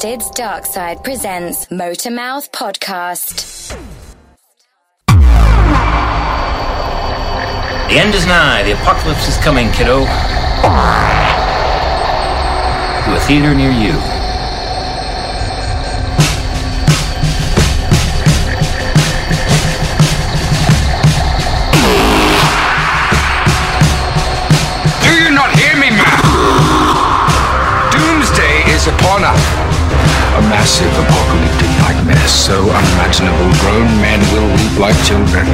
Twisted's Dark Side presents Motormouth Podcast. The end is nigh. The apocalypse is coming, kiddo. To a theater near you. Do you not hear me, man? Doomsday is upon us. A massive apocalyptic nightmare so unimaginable grown men will weep like children.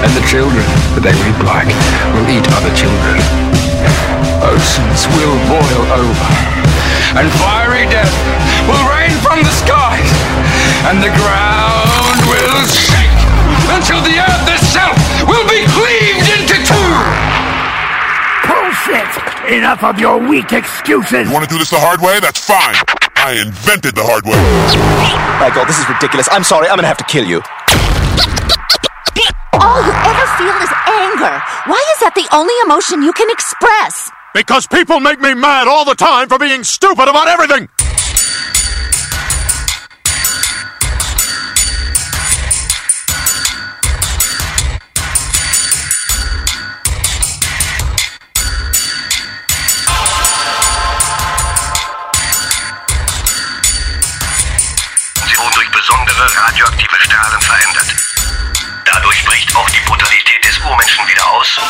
And the children that they weep like will eat other children. Oceans will boil over. And fiery death will rain from the skies. And the ground will shake until the earth itself will be cleaved into two. Bullshit! Enough of your weak excuses! You want to do this the hard way? That's fine. I invented the hard way. My god, this is ridiculous. I'm sorry, I'm gonna have to kill you. All you ever feel is anger. Why is that the only emotion you can express? Because people make me mad all the time for being stupid about everything! Besondere radioaktive Strahlen verändert. Dadurch bricht auch die Brutalität des Urmenschen wieder aus.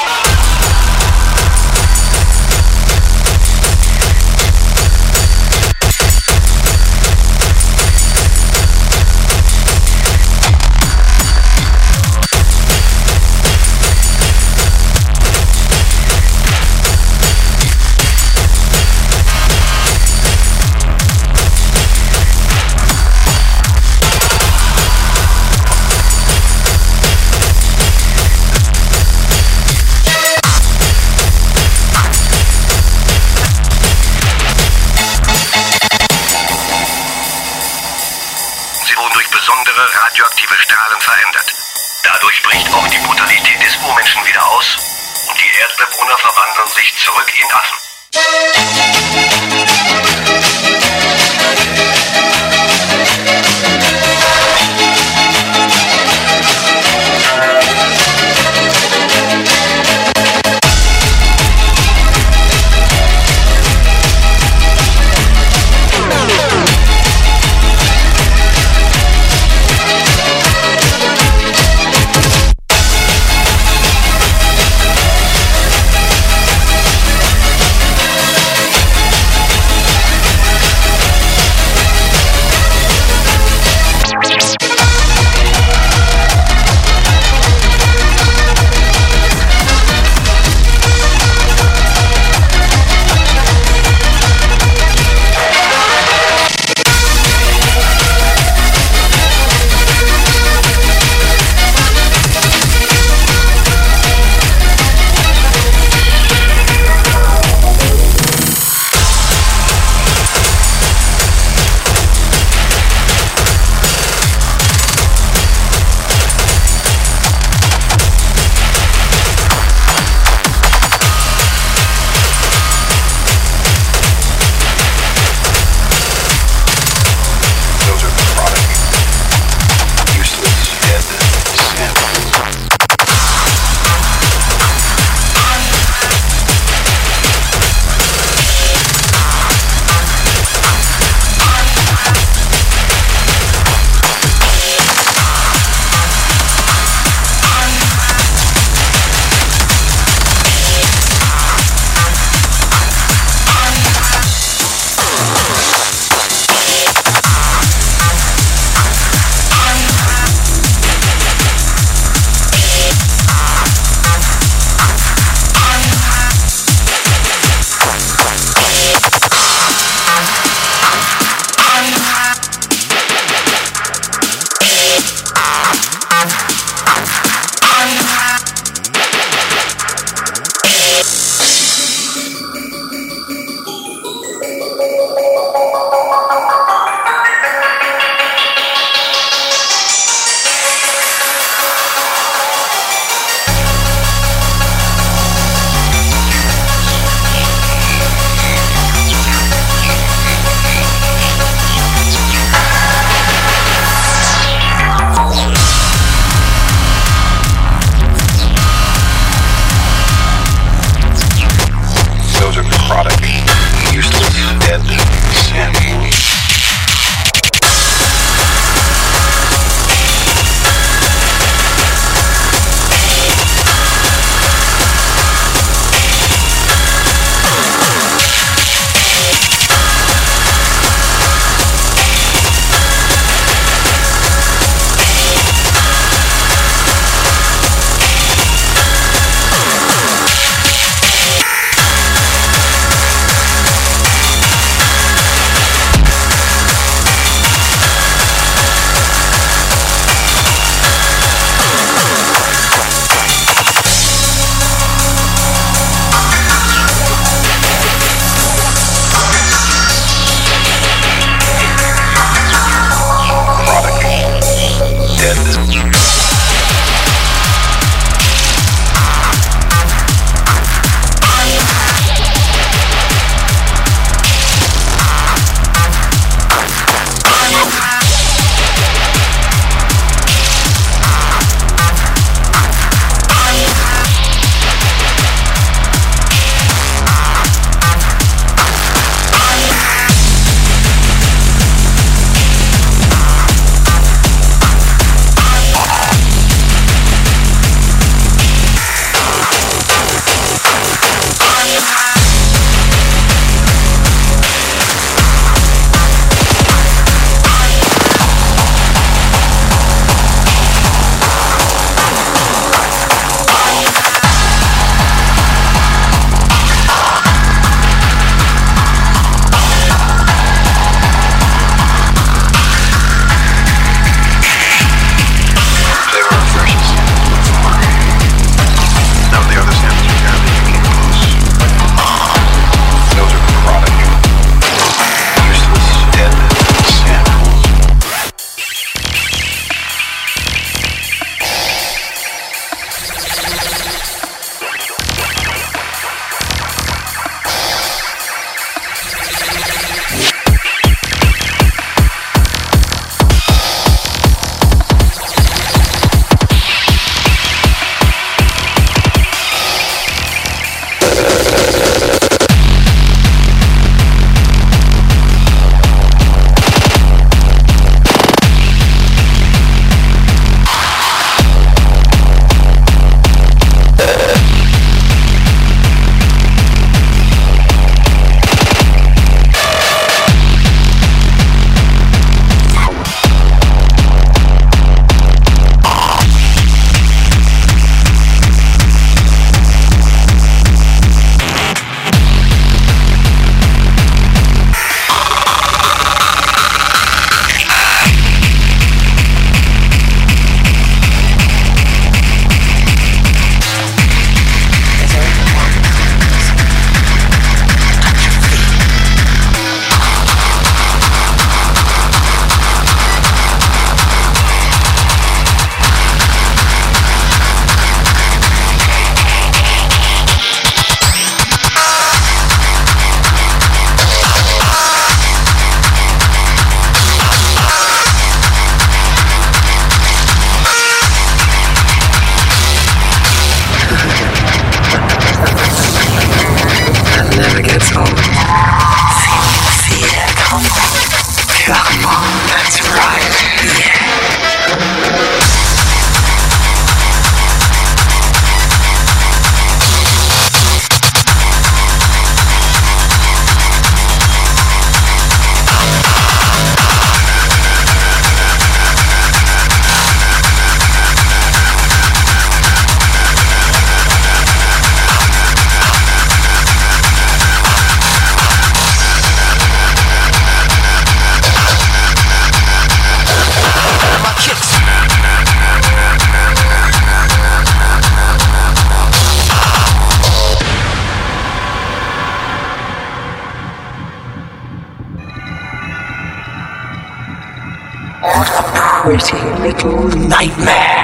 Little nightmare.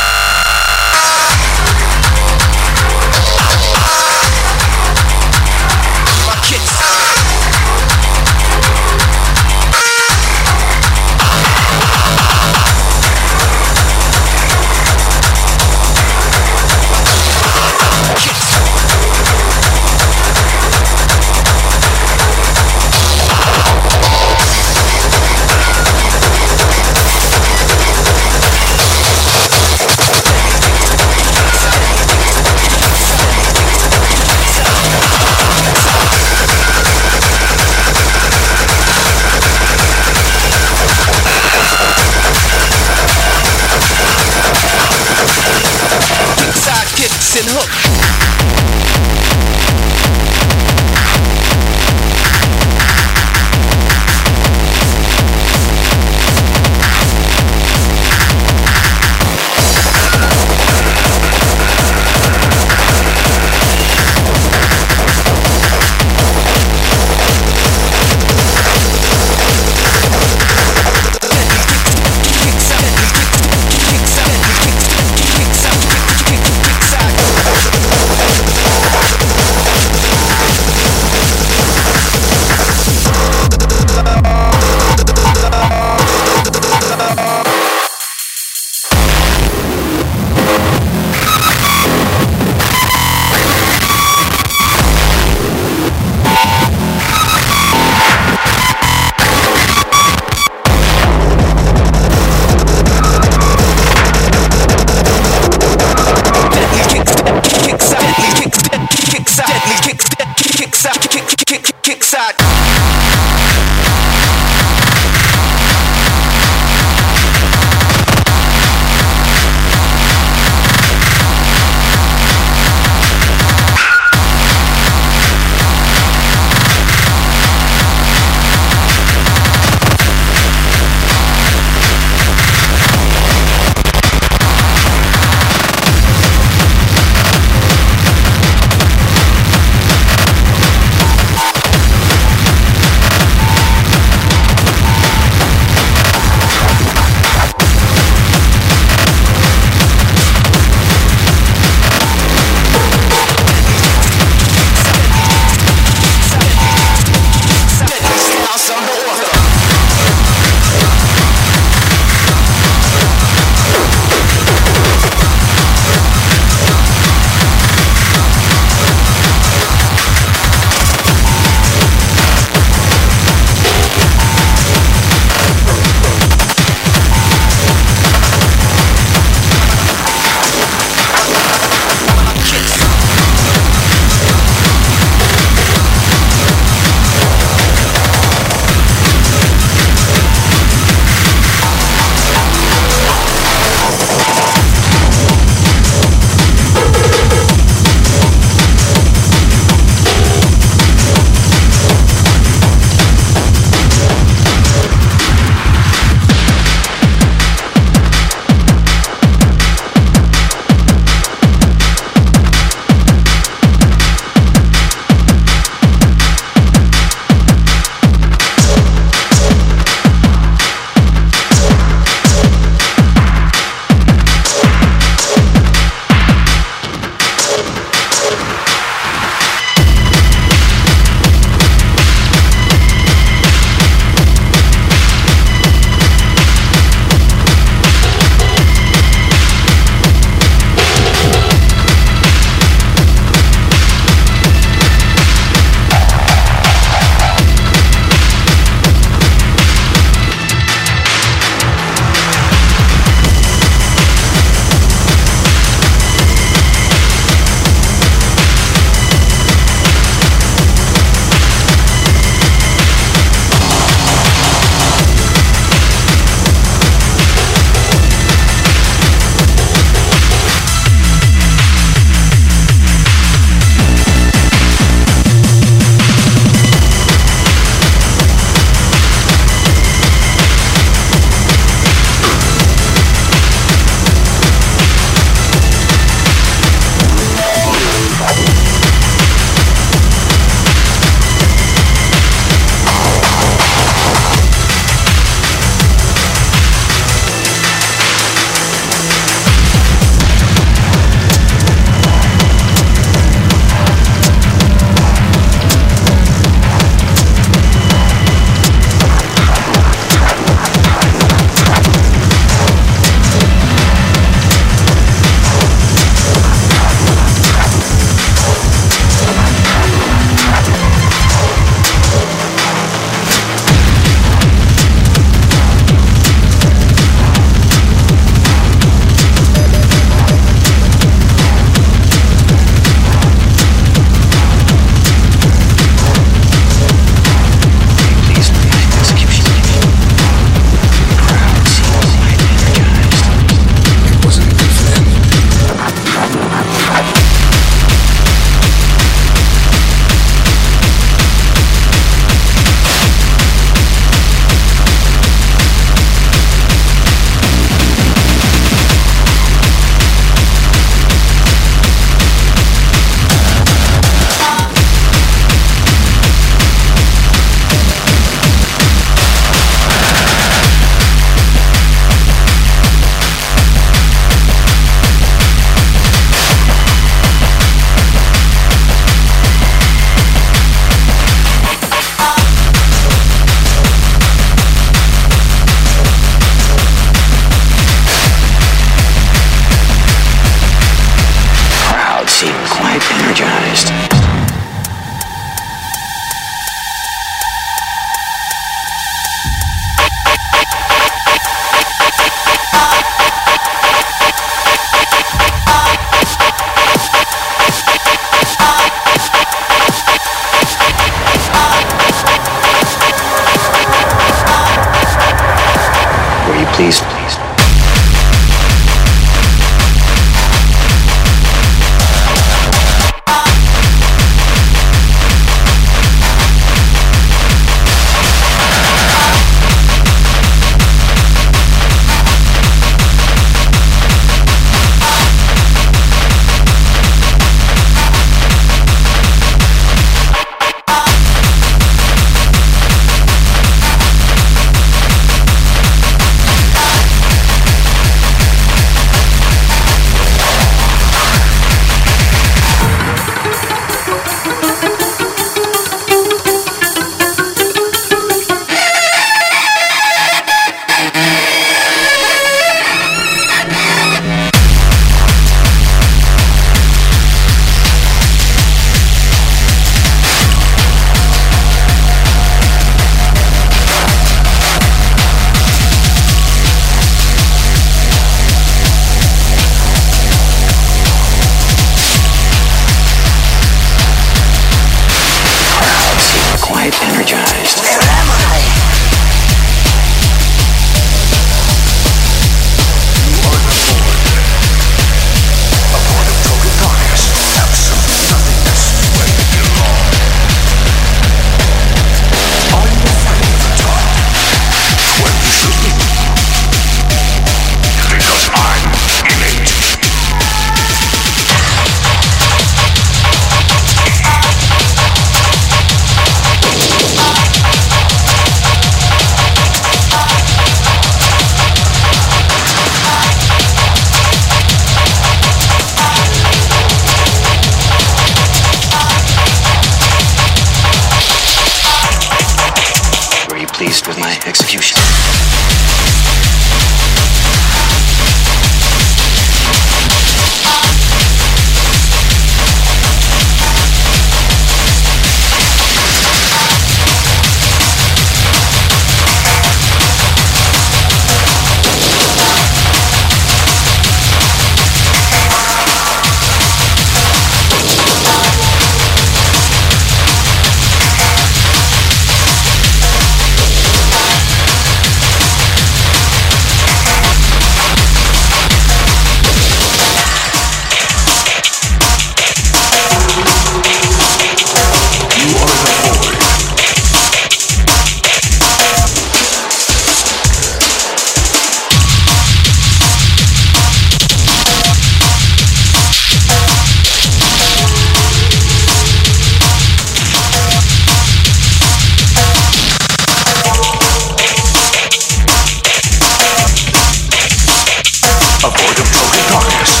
A avoid of broken darkness.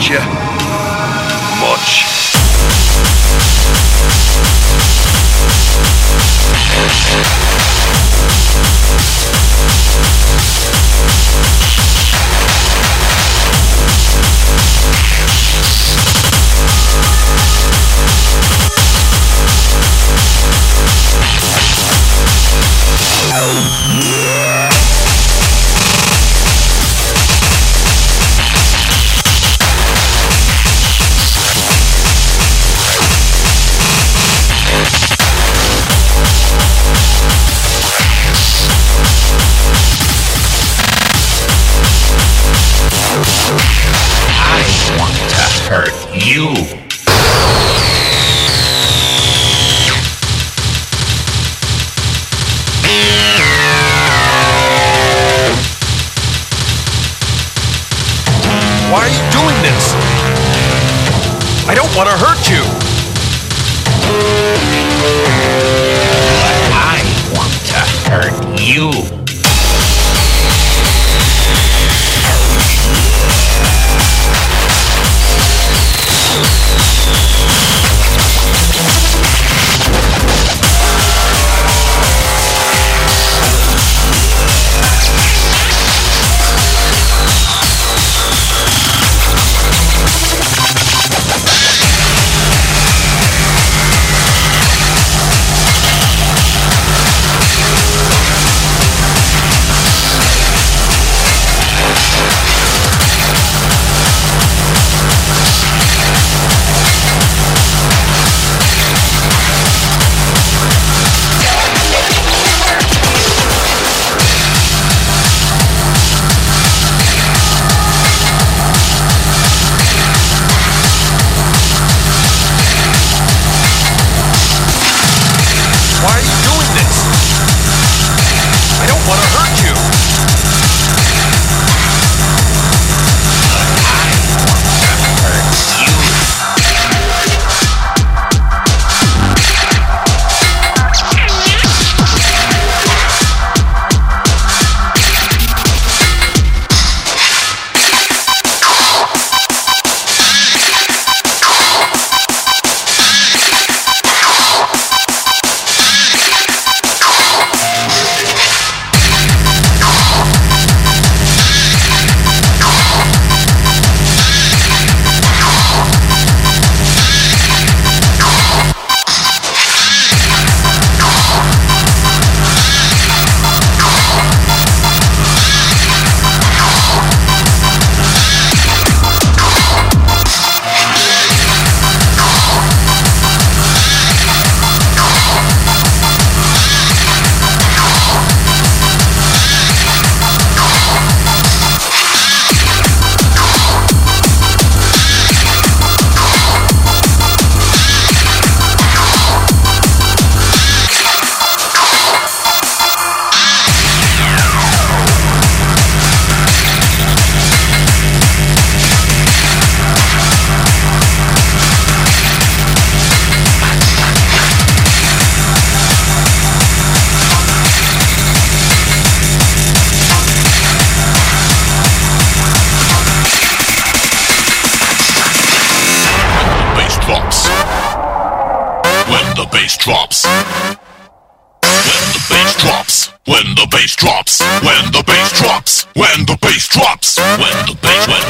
Yeah. the bass drops, when the bass drops, when the bass drops, when the bass, when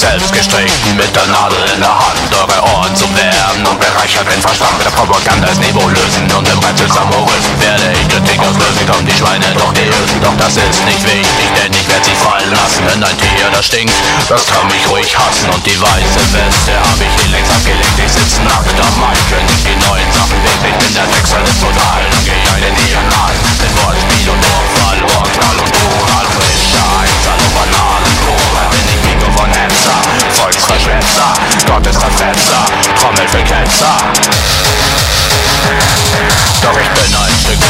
dem selbstgestrickten, mit der Nadel in der Hand. Eure Ohren zu wärmen und bereichert den Verstand. Mit der Propaganda das Niveau lösen und im Rätsel Samuristen werde ich Kritik auslösen. Kommen die Schweine doch die Ösen, doch das ist nicht wichtig, denn ich werde sie fallen lassen. Denn ein Tier, das stinkt, das kann mich ruhig hassen. Und die weiße Weste habe ich hier längst abgelegt. Ich sitz nackt am Mic, wenn ich die neuen Sachen wirklich bin. Der Text alles total, dann geh ich einen Diagonal. Mit Wortspiel und Urfall, Volksverschwätzer. Gott ist der Fetzer, Trommel für Ketzer. Doch ich bin ein Stück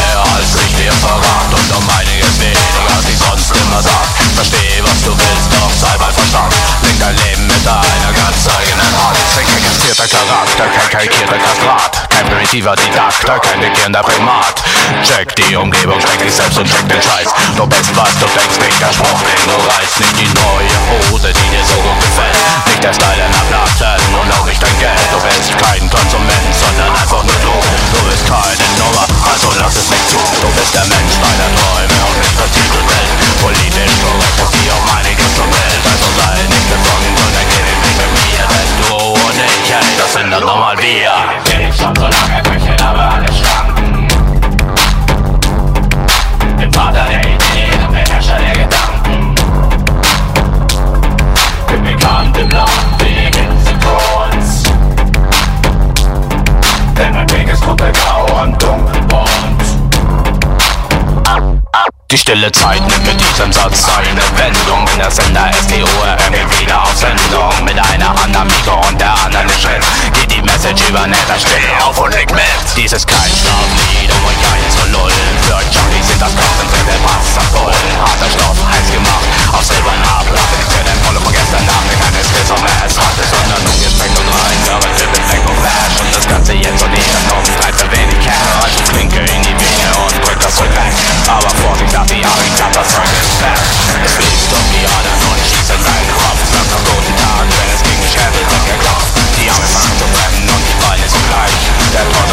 Charakter, kein kalkierter Kastrat Kein primitiver Didakter, kein dickierender Primat. Check die Umgebung, check dich selbst und check den Scheiß. Du bist was du denkst, nicht der Spruch, den du reißt. Nicht die neue Hose, die dir so gut gefällt. Nicht der Style deiner Platten und auch nicht dein Geld. Du bist kein Konsument, sondern einfach nur du Du bist keine Nummer, also lass es nicht zu. Du bist der Mensch deiner Träume und nicht vertiefte Welt. Politisch korrekt ist die auch einiges zur Welt. Also sei nicht gefangen, sondern geh den Weg mit hey, das sind dann nochmal wir. Ich schon so lange Küchen, aber alles schlanken. Bin Vater der Ideen und Beherrscher der Gedanken. Bin bekannt im Land Hitze Thrones denn mein Weg ist dunkelgrau und dunkelbunt. Die stille Zeit nimmt mit diesem Satz eine Wendung. Wenn der Sender SDORM geht wieder auf Sendung. Mit einer am Mikro und der anderen Schritt. Geht die Message über netter Stille auf und leg mit. Dies ist kein Schlaflied, um euch einzulullen Für Junkies sind das konzentrierte Wasserpullen Harter Stoff, heiß gemacht, auf silberner Platte Nicht für den Polo von gestern Abend, keine Skills vom Ass hatte Sondern ungesprengt und rein, Black und das Ganze jetzt und hier noch Zeit für wenig Cash Also klinke in die Vene und drück das Zeug weg. Aber Vorsicht, dass die Jahre klappt, das Zeug ist fest. Es fließt um die Adern und schießt in seinen Kopf. Sagt am guten Tag, wenn es gegen Schädel wird geklopft Die Arme fangen zu brennen und die Beine zugleich Der Tod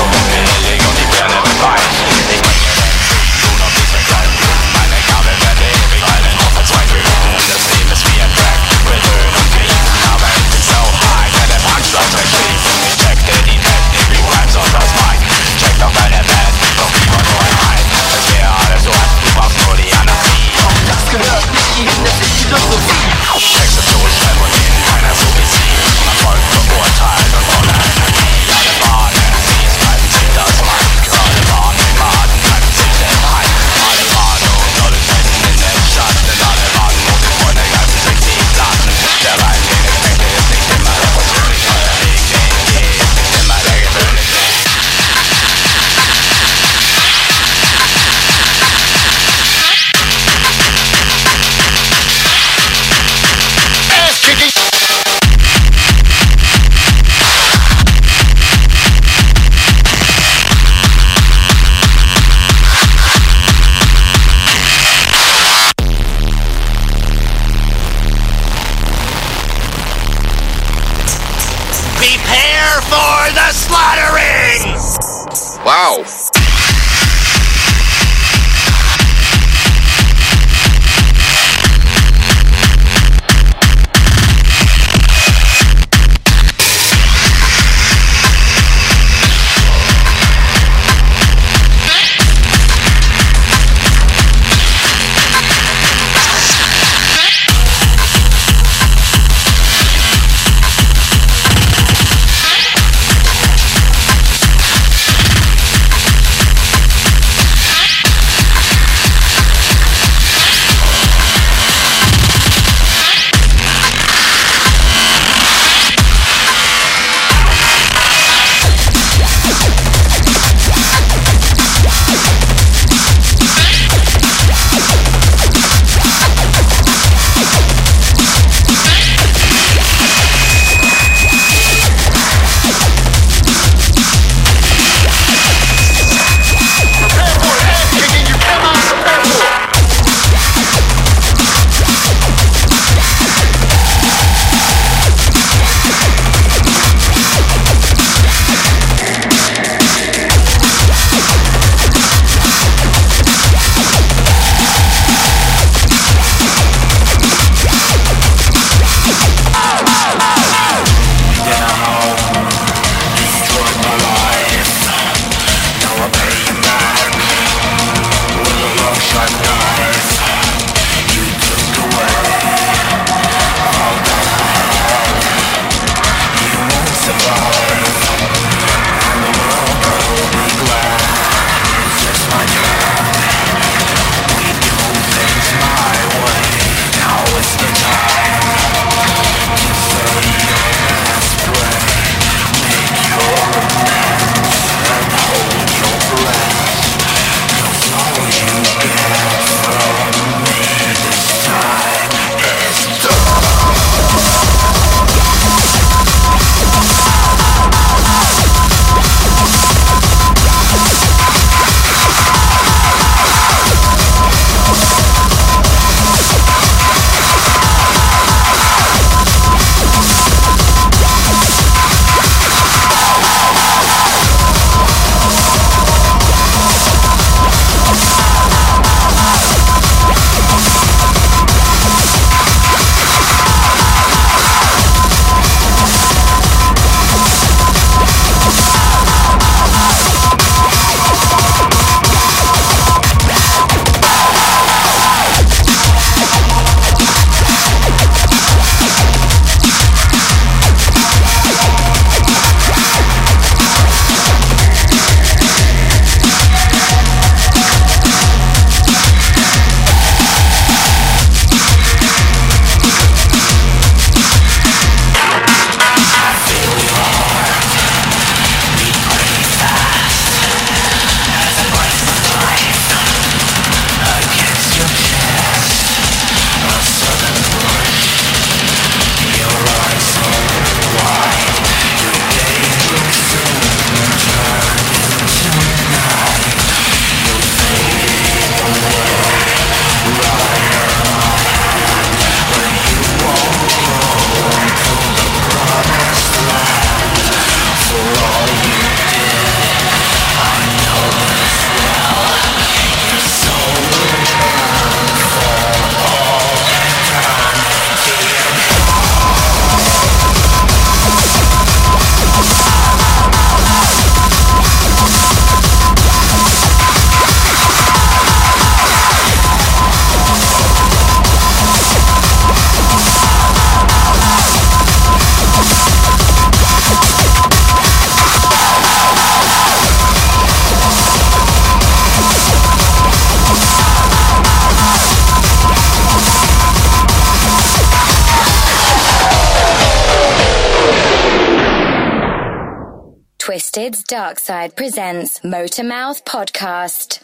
Darkside presents Motormouth Podcast.